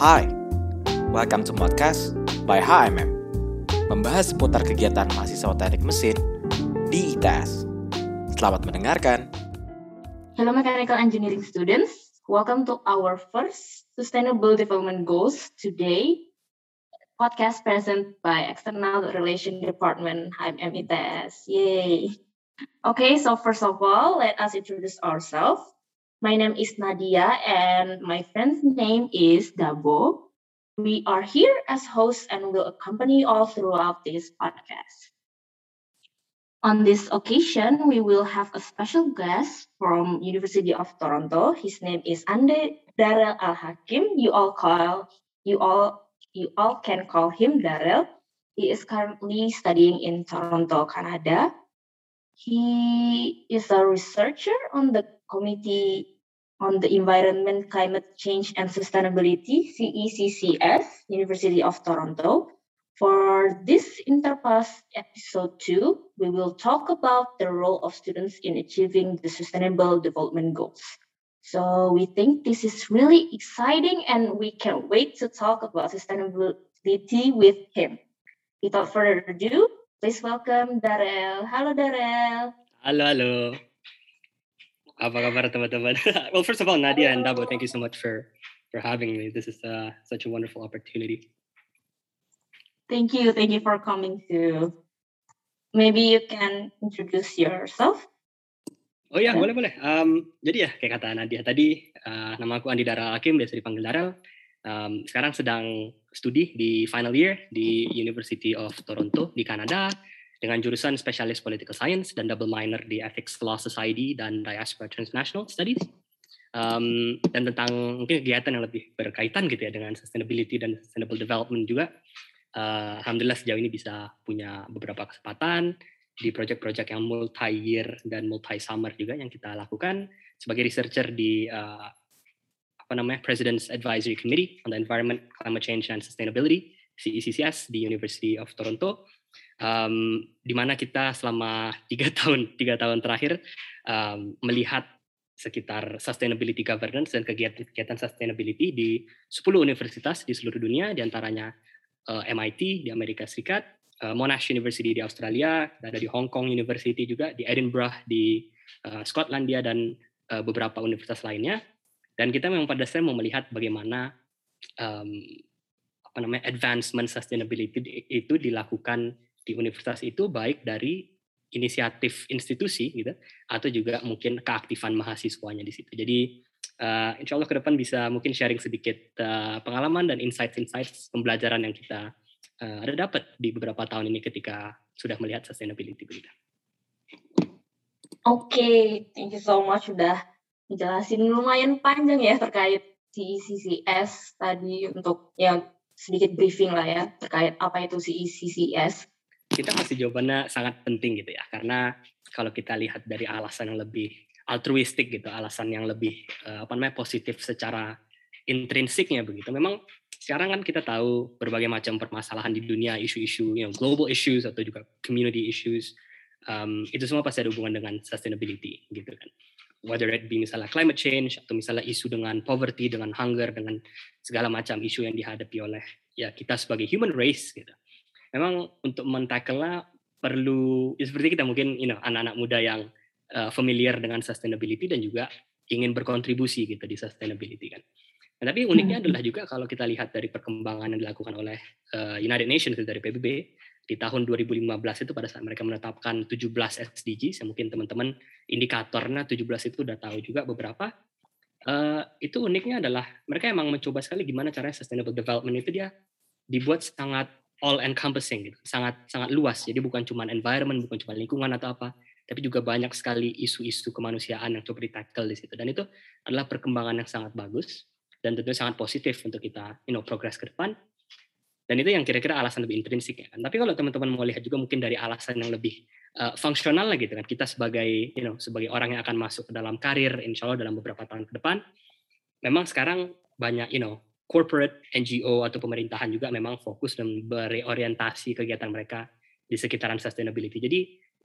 Hi, welcome to podcast by HMM. Membahas seputar kegiatan mahasiswa teknik mesin di ITS. Selamat mendengarkan. Hello mechanical engineering students. Welcome to our first sustainable development goals today. Podcast present by External Relation Department HMM ITS. Yay. Okay, so first of all, let us introduce ourselves. My name is Nadia and my friend's name is Dabo. We are here as hosts and will accompany you all throughout this podcast. On this occasion, we will have a special guest from University of Toronto. His name is Ande Darrell Al Hakim. You all call you all you all can call him Darrell. He is currently studying in Toronto, Canada. He is a researcher on the Committee on the Environment, Climate Change and Sustainability, CECCS, University of Toronto. For this Interpass episode 2, we will talk about the role of students in achieving the Sustainable Development Goals. So we think this is really exciting and we can't wait to talk about sustainability with him. Without further ado, please welcome Darrell. Hello Darrell. Halo, halo. Apa kabar teman-teman? well, first of all, Nadia and Dabo, thank you so much for for having me. This is uh, such a wonderful opportunity. Thank you. Thank you for coming too. Maybe you can introduce yourself. Oh ya, boleh boleh. Um, jadi ya kayak kata Nadia tadi, uh, nama aku Andi Dara Hakim, biasa dipanggil Darel. Um, sekarang sedang studi di final year di University of Toronto di Kanada dengan jurusan spesialis political science dan double minor di ethics law society dan diaspora transnational studies. Um, dan tentang mungkin kegiatan yang lebih berkaitan gitu ya dengan sustainability dan sustainable development juga. Uh, Alhamdulillah sejauh ini bisa punya beberapa kesempatan di project-project yang multi-year dan multi-summer juga yang kita lakukan sebagai researcher di uh, apa namanya President's Advisory Committee on the Environment, Climate Change and Sustainability (CECCS) di University of Toronto, um, di mana kita selama tiga tahun tiga tahun terakhir um, melihat sekitar sustainability governance dan kegiatan-kegiatan sustainability di 10 universitas di seluruh dunia, di antaranya uh, MIT di Amerika Serikat, uh, Monash University di Australia, ada di Hong Kong University juga, di Edinburgh di uh, Skotlandia dan uh, beberapa universitas lainnya. Dan kita memang pada dasarnya mau melihat bagaimana um, apa namanya advancement sustainability di- itu dilakukan di universitas itu baik dari inisiatif institusi gitu atau juga mungkin keaktifan mahasiswanya di situ. Jadi uh, insya Allah ke depan bisa mungkin sharing sedikit uh, pengalaman dan insights-insights pembelajaran yang kita uh, ada dapat di beberapa tahun ini ketika sudah melihat sustainability begitu. Oke, thank you so much sudah menjelasin lumayan panjang ya terkait CECCS tadi untuk yang sedikit briefing lah ya terkait apa itu CECCS. Kita kasih jawabannya sangat penting gitu ya karena kalau kita lihat dari alasan yang lebih altruistik gitu, alasan yang lebih eh, apa namanya positif secara intrinsiknya begitu. Memang sekarang kan kita tahu berbagai macam permasalahan di dunia, isu-isu, you know, global issues atau juga community issues, um, itu semua pasti ada hubungan dengan sustainability gitu kan. Whether it be misalnya climate change atau misalnya isu dengan poverty, dengan hunger, dengan segala macam isu yang dihadapi oleh ya kita sebagai human race gitu. Memang untuk mentackle perlu ya seperti kita mungkin you know, anak-anak muda yang uh, familiar dengan sustainability dan juga ingin berkontribusi gitu di sustainability kan. Nah, tapi uniknya Hmm. adalah juga kalau kita lihat dari perkembangan yang dilakukan oleh uh, United Nations itu dari PBB di tahun 2015 itu pada saat mereka menetapkan 17 SDGs, yang mungkin teman-teman indikatornya 17 itu udah tahu juga beberapa. Uh, itu uniknya adalah mereka emang mencoba sekali gimana caranya sustainable development itu dia dibuat sangat all encompassing gitu, sangat sangat luas. Jadi bukan cuma environment, bukan cuma lingkungan atau apa, tapi juga banyak sekali isu-isu kemanusiaan yang coba ditackle di situ. Dan itu adalah perkembangan yang sangat bagus dan tentunya sangat positif untuk kita you know progres ke depan. Dan itu yang kira-kira alasan lebih intrinsik ya kan. Tapi kalau teman-teman mau lihat juga mungkin dari alasan yang lebih uh, fungsional lah gitu kan. Kita sebagai you know sebagai orang yang akan masuk ke dalam karir insya Allah dalam beberapa tahun ke depan memang sekarang banyak you know corporate NGO atau pemerintahan juga memang fokus dan bereorientasi kegiatan mereka di sekitaran sustainability. Jadi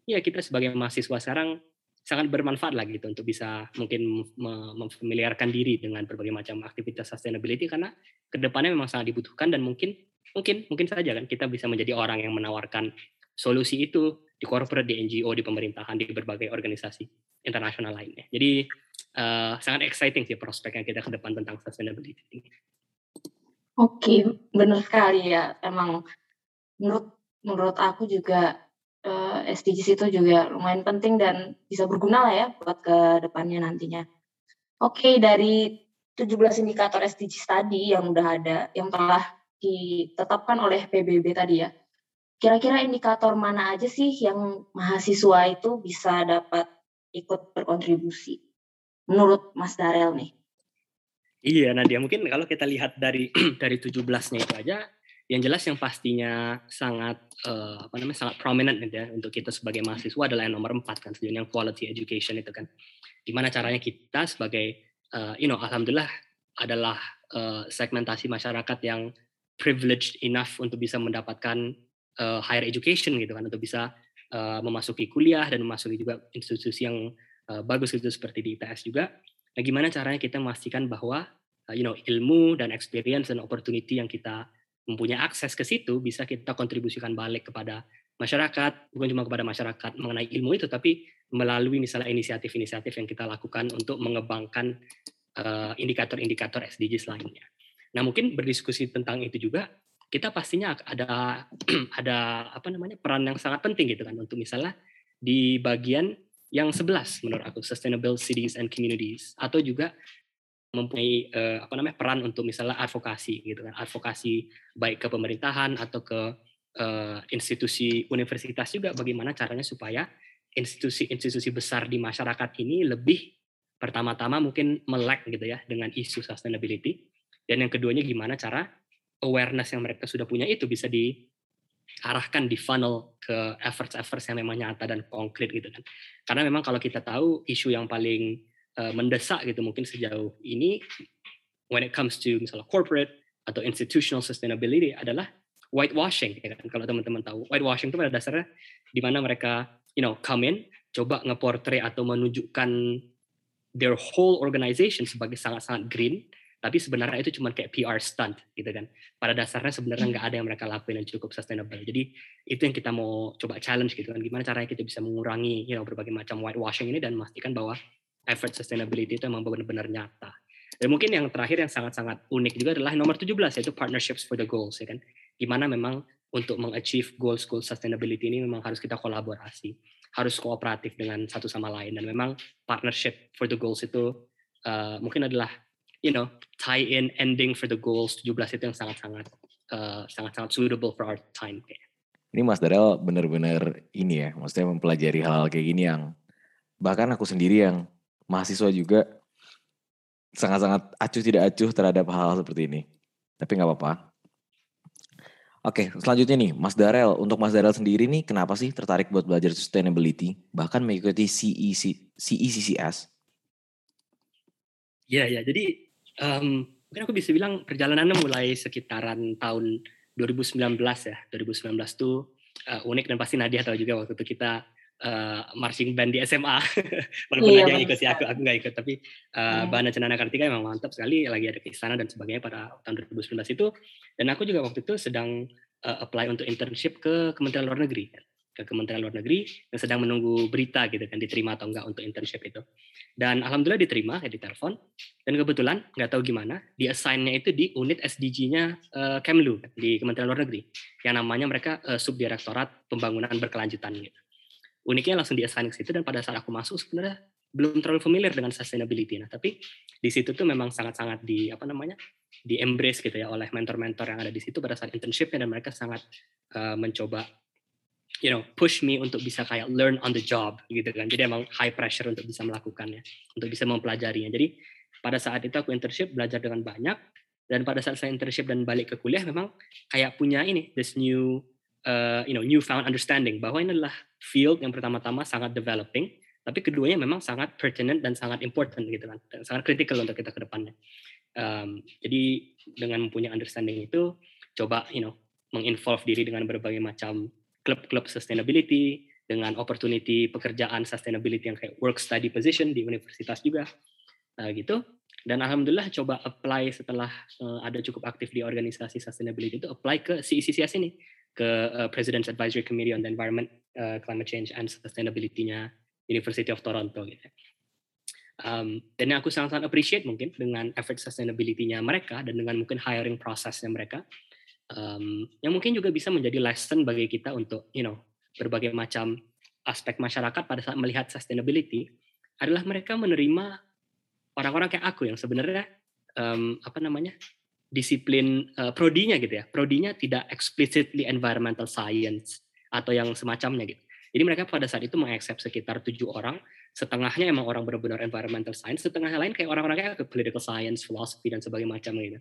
ya kita sebagai mahasiswa sekarang sangat bermanfaat lah gitu untuk bisa mungkin memfamiliarkan diri dengan berbagai macam aktivitas sustainability karena ke depannya memang sangat dibutuhkan dan mungkin mungkin mungkin saja kan kita bisa menjadi orang yang menawarkan solusi itu di corporate, di NGO, di pemerintahan, di berbagai organisasi internasional lainnya. Jadi uh, sangat exciting sih prospeknya kita ke depan tentang sustainability. Oke, benar sekali ya. Emang menurut menurut aku juga uh, eh, SDGs itu juga lumayan penting dan bisa berguna lah ya buat ke depannya nantinya. Oke, dari 17 indikator SDGs tadi yang udah ada, yang telah ditetapkan oleh PBB tadi ya. Kira-kira indikator mana aja sih yang mahasiswa itu bisa dapat ikut berkontribusi? Menurut Mas Darel nih. Iya Nadia, mungkin kalau kita lihat dari dari 17-nya itu aja, yang jelas yang pastinya sangat uh, apa namanya sangat prominent gitu ya untuk kita sebagai mahasiswa adalah yang nomor empat kan sejujurnya yang quality education itu kan gimana caranya kita sebagai uh, you know alhamdulillah adalah uh, segmentasi masyarakat yang privileged enough untuk bisa mendapatkan uh, higher education gitu kan untuk bisa uh, memasuki kuliah dan memasuki juga institusi yang uh, bagus gitu seperti di ITS juga nah gimana caranya kita memastikan bahwa uh, you know ilmu dan experience dan opportunity yang kita mempunyai akses ke situ bisa kita kontribusikan balik kepada masyarakat bukan cuma kepada masyarakat mengenai ilmu itu tapi melalui misalnya inisiatif-inisiatif yang kita lakukan untuk mengembangkan uh, indikator-indikator SDGs lainnya. Nah mungkin berdiskusi tentang itu juga kita pastinya ada ada apa namanya peran yang sangat penting gitu kan untuk misalnya di bagian yang 11 menurut aku sustainable cities and communities atau juga mempunyai uh, apa namanya peran untuk misalnya advokasi gitu kan advokasi baik ke pemerintahan atau ke uh, institusi universitas juga bagaimana caranya supaya institusi-institusi besar di masyarakat ini lebih pertama-tama mungkin melek gitu ya dengan isu sustainability dan yang keduanya gimana cara awareness yang mereka sudah punya itu bisa diarahkan di funnel ke efforts-efforts yang memang nyata dan konkret gitu kan. Karena memang kalau kita tahu isu yang paling uh, mendesak gitu mungkin sejauh ini when it comes to misalnya corporate atau institutional sustainability adalah whitewashing ya kan? Kalau teman-teman tahu whitewashing itu pada dasarnya di mana mereka you know come in coba ngeportray atau menunjukkan their whole organization sebagai sangat-sangat green tapi sebenarnya itu cuma kayak PR stunt gitu kan. Pada dasarnya sebenarnya nggak ada yang mereka lakuin yang cukup sustainable. Jadi itu yang kita mau coba challenge gitu kan. Gimana caranya kita bisa mengurangi you know berbagai macam whitewashing ini dan memastikan bahwa effort sustainability itu memang benar-benar nyata. Dan mungkin yang terakhir yang sangat-sangat unik juga adalah nomor 17 yaitu partnerships for the goals ya kan. Gimana memang untuk mengachieve goals goals sustainability ini memang harus kita kolaborasi, harus kooperatif dengan satu sama lain. Dan memang partnership for the goals itu uh, mungkin adalah you know tie in ending for the goals 17 itu yang sangat-sangat uh, sangat-sangat suitable for our time Ini Mas Darel benar-benar ini ya, maksudnya mempelajari hal-hal kayak gini yang bahkan aku sendiri yang mahasiswa juga sangat-sangat acuh tidak acuh terhadap hal-hal seperti ini. Tapi nggak apa-apa. Oke, selanjutnya nih, Mas Darel. Untuk Mas Darel sendiri nih, kenapa sih tertarik buat belajar sustainability, bahkan mengikuti CEC, CECCS? Iya, ya. Jadi um, mungkin aku bisa bilang perjalanannya mulai sekitaran tahun 2019 ya. 2019 tuh uh, unik dan pasti Nadia tahu juga waktu itu kita uh, marching band di SMA. Walaupun iya, yang ikut sih, aku aku nggak ikut. Tapi uh, hmm. Bana Cenana Kartika memang mantap sekali. Lagi ada ke istana dan sebagainya pada tahun 2019 itu. Dan aku juga waktu itu sedang uh, apply untuk internship ke Kementerian Luar Negeri ke Kementerian Luar Negeri yang sedang menunggu berita gitu kan diterima atau enggak untuk internship itu. Dan alhamdulillah diterima ya telepon dan kebetulan nggak tahu gimana di assign-nya itu di unit SDG-nya uh, Kemlu di Kementerian Luar Negeri yang namanya mereka uh, Subdirektorat Pembangunan Berkelanjutan gitu uniknya langsung di assign ke situ dan pada saat aku masuk sebenarnya belum terlalu familiar dengan sustainability. Nah, tapi di situ tuh memang sangat-sangat di apa namanya? di embrace gitu ya oleh mentor-mentor yang ada di situ pada saat internshipnya dan mereka sangat uh, mencoba you know push me untuk bisa kayak learn on the job gitu kan. Jadi emang high pressure untuk bisa melakukannya, untuk bisa mempelajarinya. Jadi pada saat itu aku internship belajar dengan banyak dan pada saat saya internship dan balik ke kuliah memang kayak punya ini this new uh, you know newfound understanding bahwa ini adalah field yang pertama-tama sangat developing, tapi keduanya memang sangat pertinent dan sangat important gitu kan, sangat critical untuk kita ke depannya. Um, jadi dengan mempunyai understanding itu, coba you know menginvolve diri dengan berbagai macam klub-klub sustainability, dengan opportunity pekerjaan sustainability yang kayak work study position di universitas juga uh, gitu dan alhamdulillah coba apply setelah uh, ada cukup aktif di organisasi sustainability itu apply ke CECCS ini ke uh, President's Advisory Committee on the Environment, uh, Climate Change and Sustainability-nya University of Toronto gitu. Um, dan yang aku sangat-sangat appreciate mungkin dengan effort sustainability-nya mereka dan dengan mungkin hiring prosesnya mereka um, yang mungkin juga bisa menjadi lesson bagi kita untuk you know berbagai macam aspek masyarakat pada saat melihat sustainability adalah mereka menerima orang-orang kayak aku yang sebenarnya um, apa namanya disiplin uh, prodinya gitu ya prodinya tidak explicitly environmental science atau yang semacamnya gitu jadi mereka pada saat itu mengaccept sekitar tujuh orang setengahnya emang orang benar-benar environmental science, setengahnya lain kayak orang-orang kayak political science, philosophy dan sebagainya macam gitu.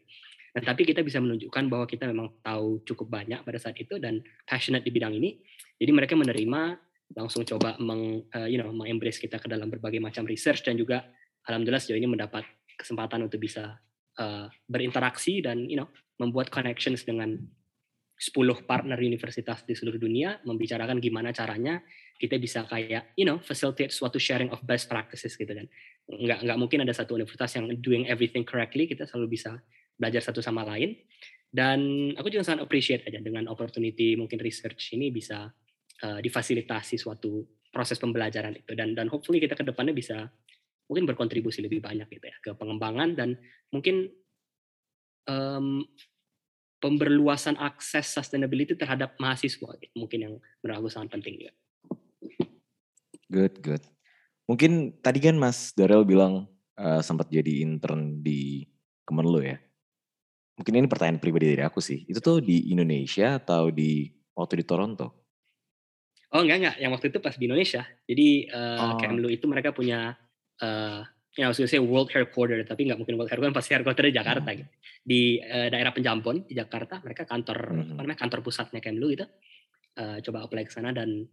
Dan tapi kita bisa menunjukkan bahwa kita memang tahu cukup banyak pada saat itu dan passionate di bidang ini. Jadi mereka menerima langsung coba meng, uh, you know, mengembrace kita ke dalam berbagai macam research dan juga alhamdulillah sejauh ini mendapat kesempatan untuk bisa uh, berinteraksi dan you know membuat connections dengan 10 partner universitas di seluruh dunia membicarakan gimana caranya kita bisa kayak you know facilitate suatu sharing of best practices gitu kan nggak nggak mungkin ada satu universitas yang doing everything correctly kita selalu bisa belajar satu sama lain dan aku juga sangat appreciate aja dengan opportunity mungkin research ini bisa uh, difasilitasi suatu proses pembelajaran itu dan dan hopefully kita ke depannya bisa mungkin berkontribusi lebih banyak gitu ya ke pengembangan dan mungkin um, pemberluasan akses sustainability terhadap mahasiswa gitu. mungkin yang menurut aku sangat penting juga. Good, good. Mungkin tadi kan Mas Darel bilang uh, sempat jadi intern di Kemenlu ya. Mungkin ini pertanyaan pribadi dari aku sih. Itu tuh di Indonesia atau di waktu di Toronto? Oh enggak enggak, yang waktu itu pas di Indonesia. Jadi uh, oh. Kemlu itu mereka punya uh, ya maksudnya saya world headquarter tapi nggak mungkin world headquarter pasti headquarter di Jakarta hmm. gitu di uh, daerah Penjampon di Jakarta mereka kantor hmm. apa namanya kantor pusatnya Kemlu gitu uh, coba apply ke sana dan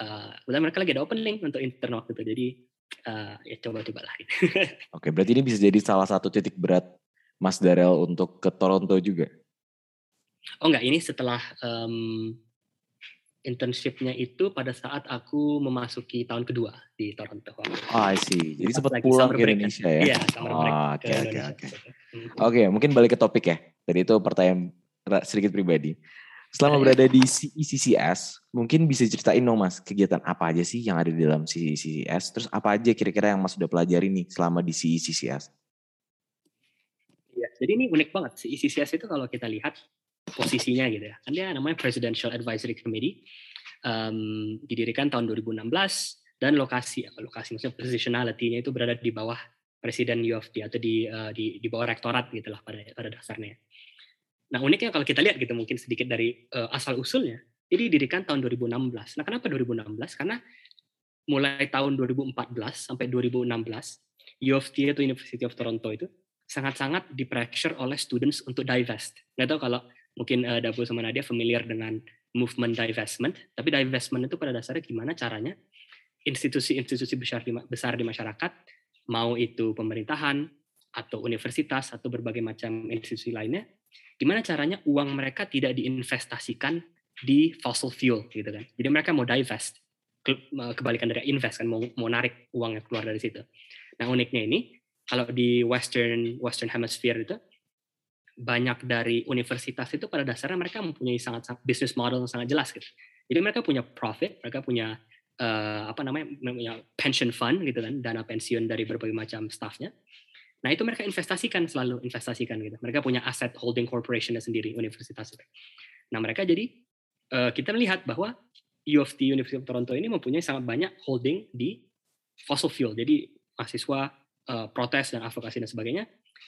uh, mereka lagi ada opening untuk intern waktu itu jadi uh, ya coba-coba lah gitu. Oke berarti ini bisa jadi salah satu titik berat Mas Darel untuk ke Toronto juga Oh enggak ini setelah um, internshipnya itu pada saat aku memasuki tahun kedua di Toronto. Oh, I see. Jadi sempat pulang ke Indonesia ya? Iya, Oke, oke, oke. Oke, mungkin balik ke topik ya. Tadi itu pertanyaan sedikit pribadi. Selama berada di CECCS, mungkin bisa ceritain dong mas, kegiatan apa aja sih yang ada di dalam CECCS? Terus apa aja kira-kira yang mas sudah pelajari nih selama di CECCS? Iya, jadi ini unik banget. CECCS itu kalau kita lihat posisinya gitu ya. Kan dia namanya Presidential Advisory Committee. Um, didirikan tahun 2016 dan lokasi lokasi maksudnya positionality-nya itu berada di bawah Presiden U of T atau di uh, di di bawah rektorat gitu lah pada pada dasarnya. Nah, uniknya kalau kita lihat gitu mungkin sedikit dari uh, asal usulnya. Jadi didirikan tahun 2016. Nah, kenapa 2016? Karena mulai tahun 2014 sampai 2016 U of T atau University of Toronto itu sangat-sangat di pressure oleh students untuk divest. Nggak tahu kalau mungkin uh, Dabu sama Nadia familiar dengan movement divestment, tapi divestment itu pada dasarnya gimana caranya institusi-institusi besar di, besar di masyarakat, mau itu pemerintahan atau universitas atau berbagai macam institusi lainnya, gimana caranya uang mereka tidak diinvestasikan di fossil fuel gitu kan. Jadi mereka mau divest, kebalikan dari invest kan, mau, mau narik uangnya keluar dari situ. Nah uniknya ini, kalau di Western Western Hemisphere itu, banyak dari universitas itu pada dasarnya mereka mempunyai sangat, business model yang sangat jelas gitu. Jadi mereka punya profit, mereka punya uh, apa namanya punya pension fund gitu kan, dana pensiun dari berbagai macam staffnya. Nah itu mereka investasikan selalu investasikan gitu. Mereka punya aset holding corporationnya sendiri universitas itu. Nah mereka jadi uh, kita melihat bahwa U of T University of Toronto ini mempunyai sangat banyak holding di fossil fuel. Jadi mahasiswa uh, protes dan advokasi dan sebagainya.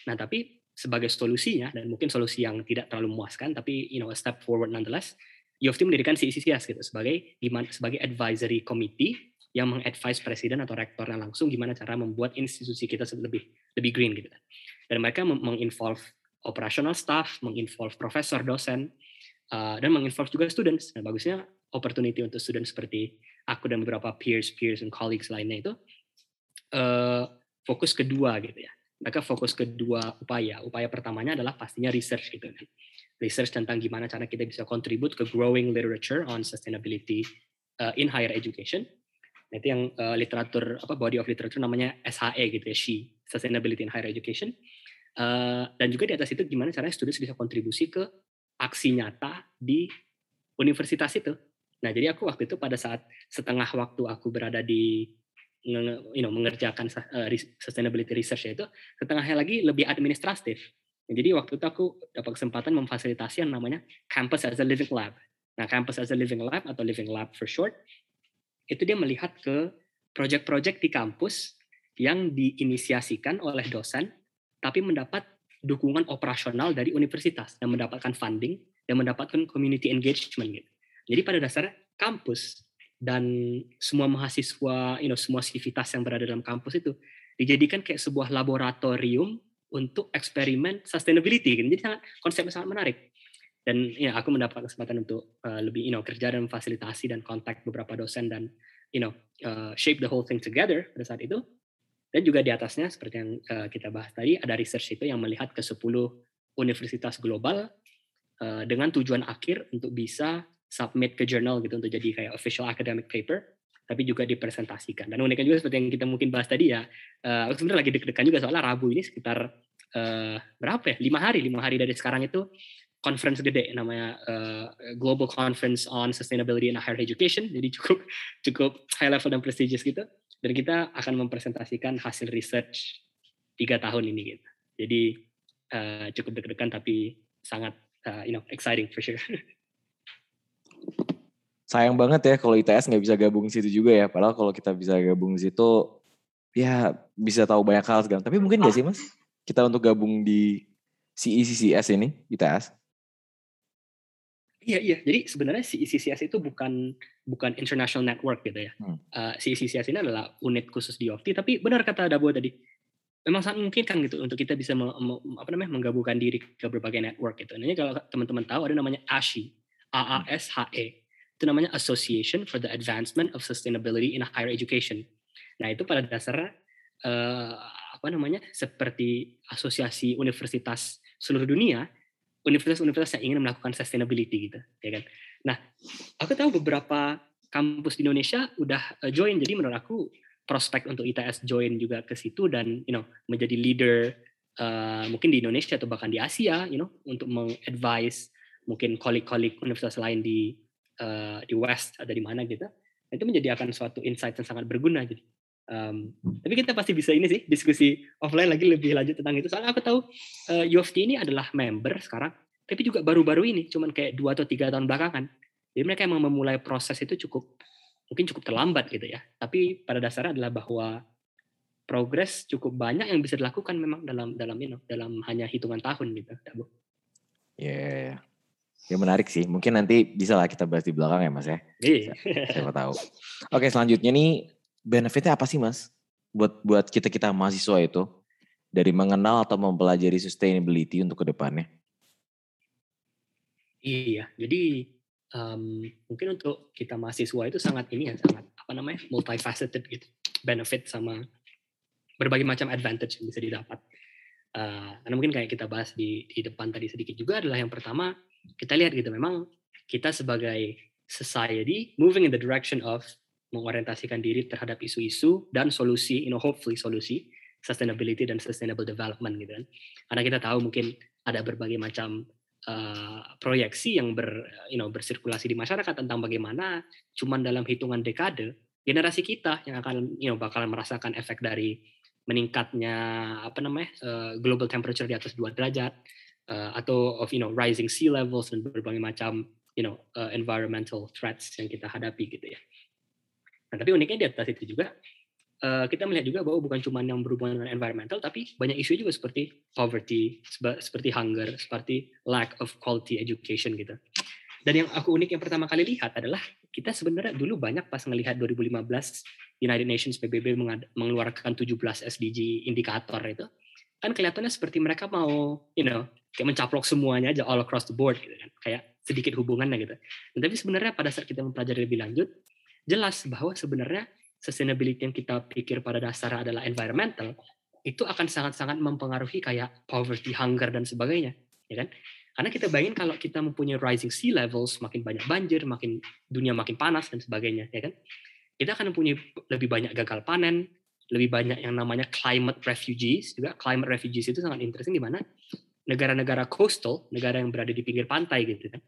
Nah tapi sebagai solusinya dan mungkin solusi yang tidak terlalu memuaskan tapi you know a step forward nonetheless U of T mendirikan CECCS gitu sebagai sebagai advisory committee yang mengadvise presiden atau rektornya langsung gimana cara membuat institusi kita lebih lebih green gitu. Dan mereka menginvolve operational staff, menginvolve profesor, dosen, uh, dan menginvolve juga students. Nah, bagusnya opportunity untuk student seperti aku dan beberapa peers, peers dan colleagues lainnya itu uh, fokus kedua gitu ya mereka fokus ke dua upaya. Upaya pertamanya adalah pastinya research gitu kan. Research tentang gimana cara kita bisa contribute ke growing literature on sustainability uh, in higher education. Nah, itu yang uh, literatur apa body of literature namanya SHE gitu ya, SHE, Sustainability in Higher Education. Uh, dan juga di atas itu gimana caranya students bisa kontribusi ke aksi nyata di universitas itu. Nah, jadi aku waktu itu pada saat setengah waktu aku berada di you know, mengerjakan uh, sustainability research itu, setengahnya lagi lebih administratif. Nah, jadi waktu itu aku dapat kesempatan memfasilitasi yang namanya campus as a living lab. Nah, campus as a living lab atau living lab for short, itu dia melihat ke proyek-proyek di kampus yang diinisiasikan oleh dosen, tapi mendapat dukungan operasional dari universitas dan mendapatkan funding dan mendapatkan community engagement gitu. Jadi pada dasarnya kampus dan semua mahasiswa, you know, semua aktivitas yang berada dalam kampus itu dijadikan kayak sebuah laboratorium untuk eksperimen sustainability. Gitu. Jadi sangat konsepnya sangat menarik. Dan ya aku mendapat kesempatan untuk uh, lebih, you know, kerja dan fasilitasi dan kontak beberapa dosen dan, you know, uh, shape the whole thing together pada saat itu. Dan juga di atasnya seperti yang uh, kita bahas tadi ada research itu yang melihat ke 10 universitas global uh, dengan tujuan akhir untuk bisa submit ke jurnal gitu untuk jadi kayak official academic paper tapi juga dipresentasikan. Dan uniknya juga seperti yang kita mungkin bahas tadi ya uh, aku sebenarnya lagi deg-degan juga soalnya Rabu ini sekitar uh, berapa ya? Lima hari lima hari dari sekarang itu conference gede namanya uh, Global Conference on Sustainability in Higher Education. Jadi cukup cukup high level dan prestigious gitu. Dan kita akan mempresentasikan hasil research tiga tahun ini gitu. Jadi uh, cukup deg-degan tapi sangat uh, you know exciting for sure sayang banget ya kalau ITS nggak bisa gabung situ juga ya. Padahal kalau kita bisa gabung situ, ya bisa tahu banyak hal segala. Tapi mungkin nggak sih mas, kita untuk gabung di CECCS ini, ITS? Iya iya. Jadi sebenarnya CECCS itu bukan bukan international network gitu ya. Hmm. Uh, CECCS ini adalah unit khusus di OFTI. Tapi benar kata Dabo tadi, memang sangat mungkin kan gitu untuk kita bisa me, me, apa namanya menggabungkan diri ke berbagai network gitu. Nah, kalau teman-teman tahu ada namanya ASHE, A A S H E itu namanya Association for the Advancement of Sustainability in Higher Education. Nah itu pada dasarnya uh, apa namanya seperti asosiasi universitas seluruh dunia, universitas-universitas yang ingin melakukan sustainability gitu, ya kan. Nah aku tahu beberapa kampus di Indonesia udah uh, join, jadi menurut aku prospek untuk ITS join juga ke situ dan you know menjadi leader uh, mungkin di Indonesia atau bahkan di Asia, you know untuk mengadvise mungkin kolik-kolik universitas lain di uh, di West ada di mana gitu itu menjadi akan suatu insight yang sangat berguna jadi um, tapi kita pasti bisa ini sih diskusi offline lagi lebih lanjut tentang itu. Soalnya aku tahu uh, U of T ini adalah member sekarang tapi juga baru-baru ini cuman kayak dua atau tiga tahun belakangan. Jadi mereka emang memulai proses itu cukup mungkin cukup terlambat gitu ya. Tapi pada dasarnya adalah bahwa progres cukup banyak yang bisa dilakukan memang dalam dalam you know, dalam hanya hitungan tahun gitu, Ya, yeah. Ya menarik sih. Mungkin nanti bisa lah kita bahas di belakang ya mas ya. Iya. Siapa tahu. Oke selanjutnya nih benefitnya apa sih mas? Buat buat kita kita mahasiswa itu dari mengenal atau mempelajari sustainability untuk ke depannya. Iya. Jadi um, mungkin untuk kita mahasiswa itu sangat ini ya sangat apa namanya multifaceted gitu. Benefit sama berbagai macam advantage yang bisa didapat. Uh, karena mungkin kayak kita bahas di, di depan tadi sedikit juga adalah yang pertama kita lihat gitu memang kita sebagai society moving in the direction of mengorientasikan diri terhadap isu-isu dan solusi, you know, hopefully solusi sustainability dan sustainable development gitu kan. Karena kita tahu mungkin ada berbagai macam uh, proyeksi yang ber, you know, bersirkulasi di masyarakat tentang bagaimana cuman dalam hitungan dekade generasi kita yang akan you know bakal merasakan efek dari meningkatnya apa namanya uh, global temperature di atas dua derajat uh, atau of you know rising sea levels dan berbagai macam you know uh, environmental threats yang kita hadapi gitu ya. Nah, tapi uniknya di atas itu juga uh, kita melihat juga bahwa bukan cuma yang berhubungan dengan environmental tapi banyak isu juga seperti poverty, seperti hunger, seperti lack of quality education gitu. Dan yang aku unik yang pertama kali lihat adalah kita sebenarnya dulu banyak pas ngelihat 2015 United Nations PBB mengeluarkan 17 SDG indikator itu kan kelihatannya seperti mereka mau you know kayak mencaplok semuanya aja all across the board gitu kan kayak sedikit hubungannya gitu Dan tapi sebenarnya pada saat kita mempelajari lebih lanjut jelas bahwa sebenarnya sustainability yang kita pikir pada dasar adalah environmental itu akan sangat-sangat mempengaruhi kayak poverty hunger dan sebagainya ya kan Karena kita bayangin kalau kita mempunyai rising sea levels, makin banyak banjir, makin dunia makin panas dan sebagainya, ya kan? Kita akan mempunyai lebih banyak gagal panen, lebih banyak yang namanya climate refugees juga. Climate refugees itu sangat interesting di mana negara-negara coastal, negara yang berada di pinggir pantai gitu kan.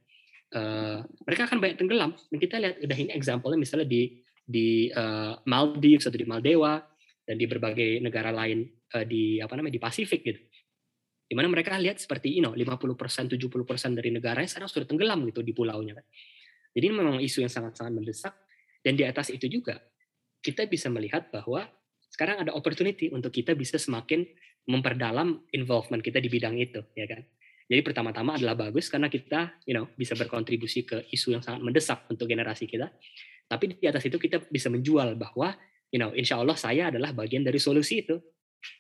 Uh, mereka akan banyak tenggelam. Dan kita lihat udah ini example misalnya di di uh, Maldives atau di Maldewa dan di berbagai negara lain uh, di apa namanya di Pasifik gitu di mana mereka lihat seperti ini, you know, 50%, 70% dari negaranya sekarang sudah tenggelam gitu di pulaunya. Kan. Jadi ini memang isu yang sangat-sangat mendesak. Dan di atas itu juga, kita bisa melihat bahwa sekarang ada opportunity untuk kita bisa semakin memperdalam involvement kita di bidang itu, ya kan. Jadi pertama-tama adalah bagus karena kita, you know, bisa berkontribusi ke isu yang sangat mendesak untuk generasi kita. Tapi di atas itu kita bisa menjual bahwa, you know, insya Allah saya adalah bagian dari solusi itu,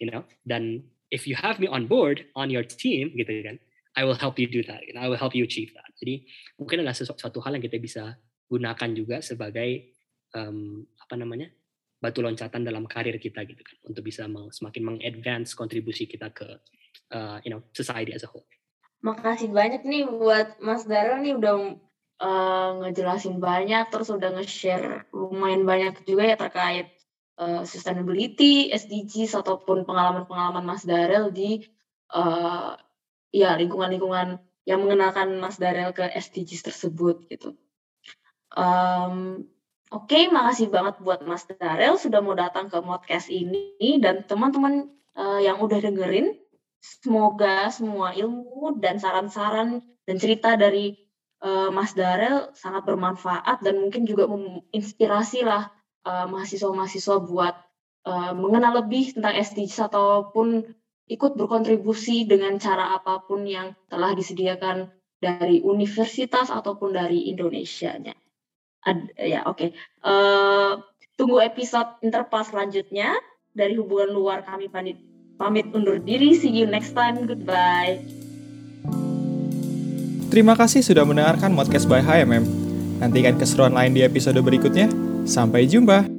you know, dan if you have me on board on your team gitu kan I will help you do that and I will help you achieve that jadi mungkin adalah sesuatu hal yang kita bisa gunakan juga sebagai um, apa namanya batu loncatan dalam karir kita gitu kan untuk bisa semakin mengadvance kontribusi kita ke uh, you know society as a whole. Makasih banyak nih buat Mas Dara nih udah uh, ngejelasin banyak terus udah nge-share lumayan banyak juga ya terkait uh, sustainability, SDGs ataupun pengalaman-pengalaman Mas Darel di uh, ya lingkungan-lingkungan yang mengenalkan Mas Darel ke SDGs tersebut gitu. Um, Oke, makasih banget buat Mas Darel sudah mau datang ke podcast ini dan teman-teman uh, yang udah dengerin. Semoga semua ilmu dan saran-saran dan cerita dari uh, Mas Darel sangat bermanfaat dan mungkin juga menginspirasi lah uh, mahasiswa-mahasiswa buat uh, mengenal lebih tentang SDGs ataupun ikut berkontribusi dengan cara apa pun yang telah disediakan dari universitas ataupun dari Indonesia-nya. Ad, ya oke. Okay. Uh, tunggu episode interpal selanjutnya dari hubungan luar kami pamit pamit undur diri. See you next time. Goodbye. Terima kasih sudah mendengarkan podcast by HMM. Nantikan keseruan lain di episode berikutnya. Sampai jumpa.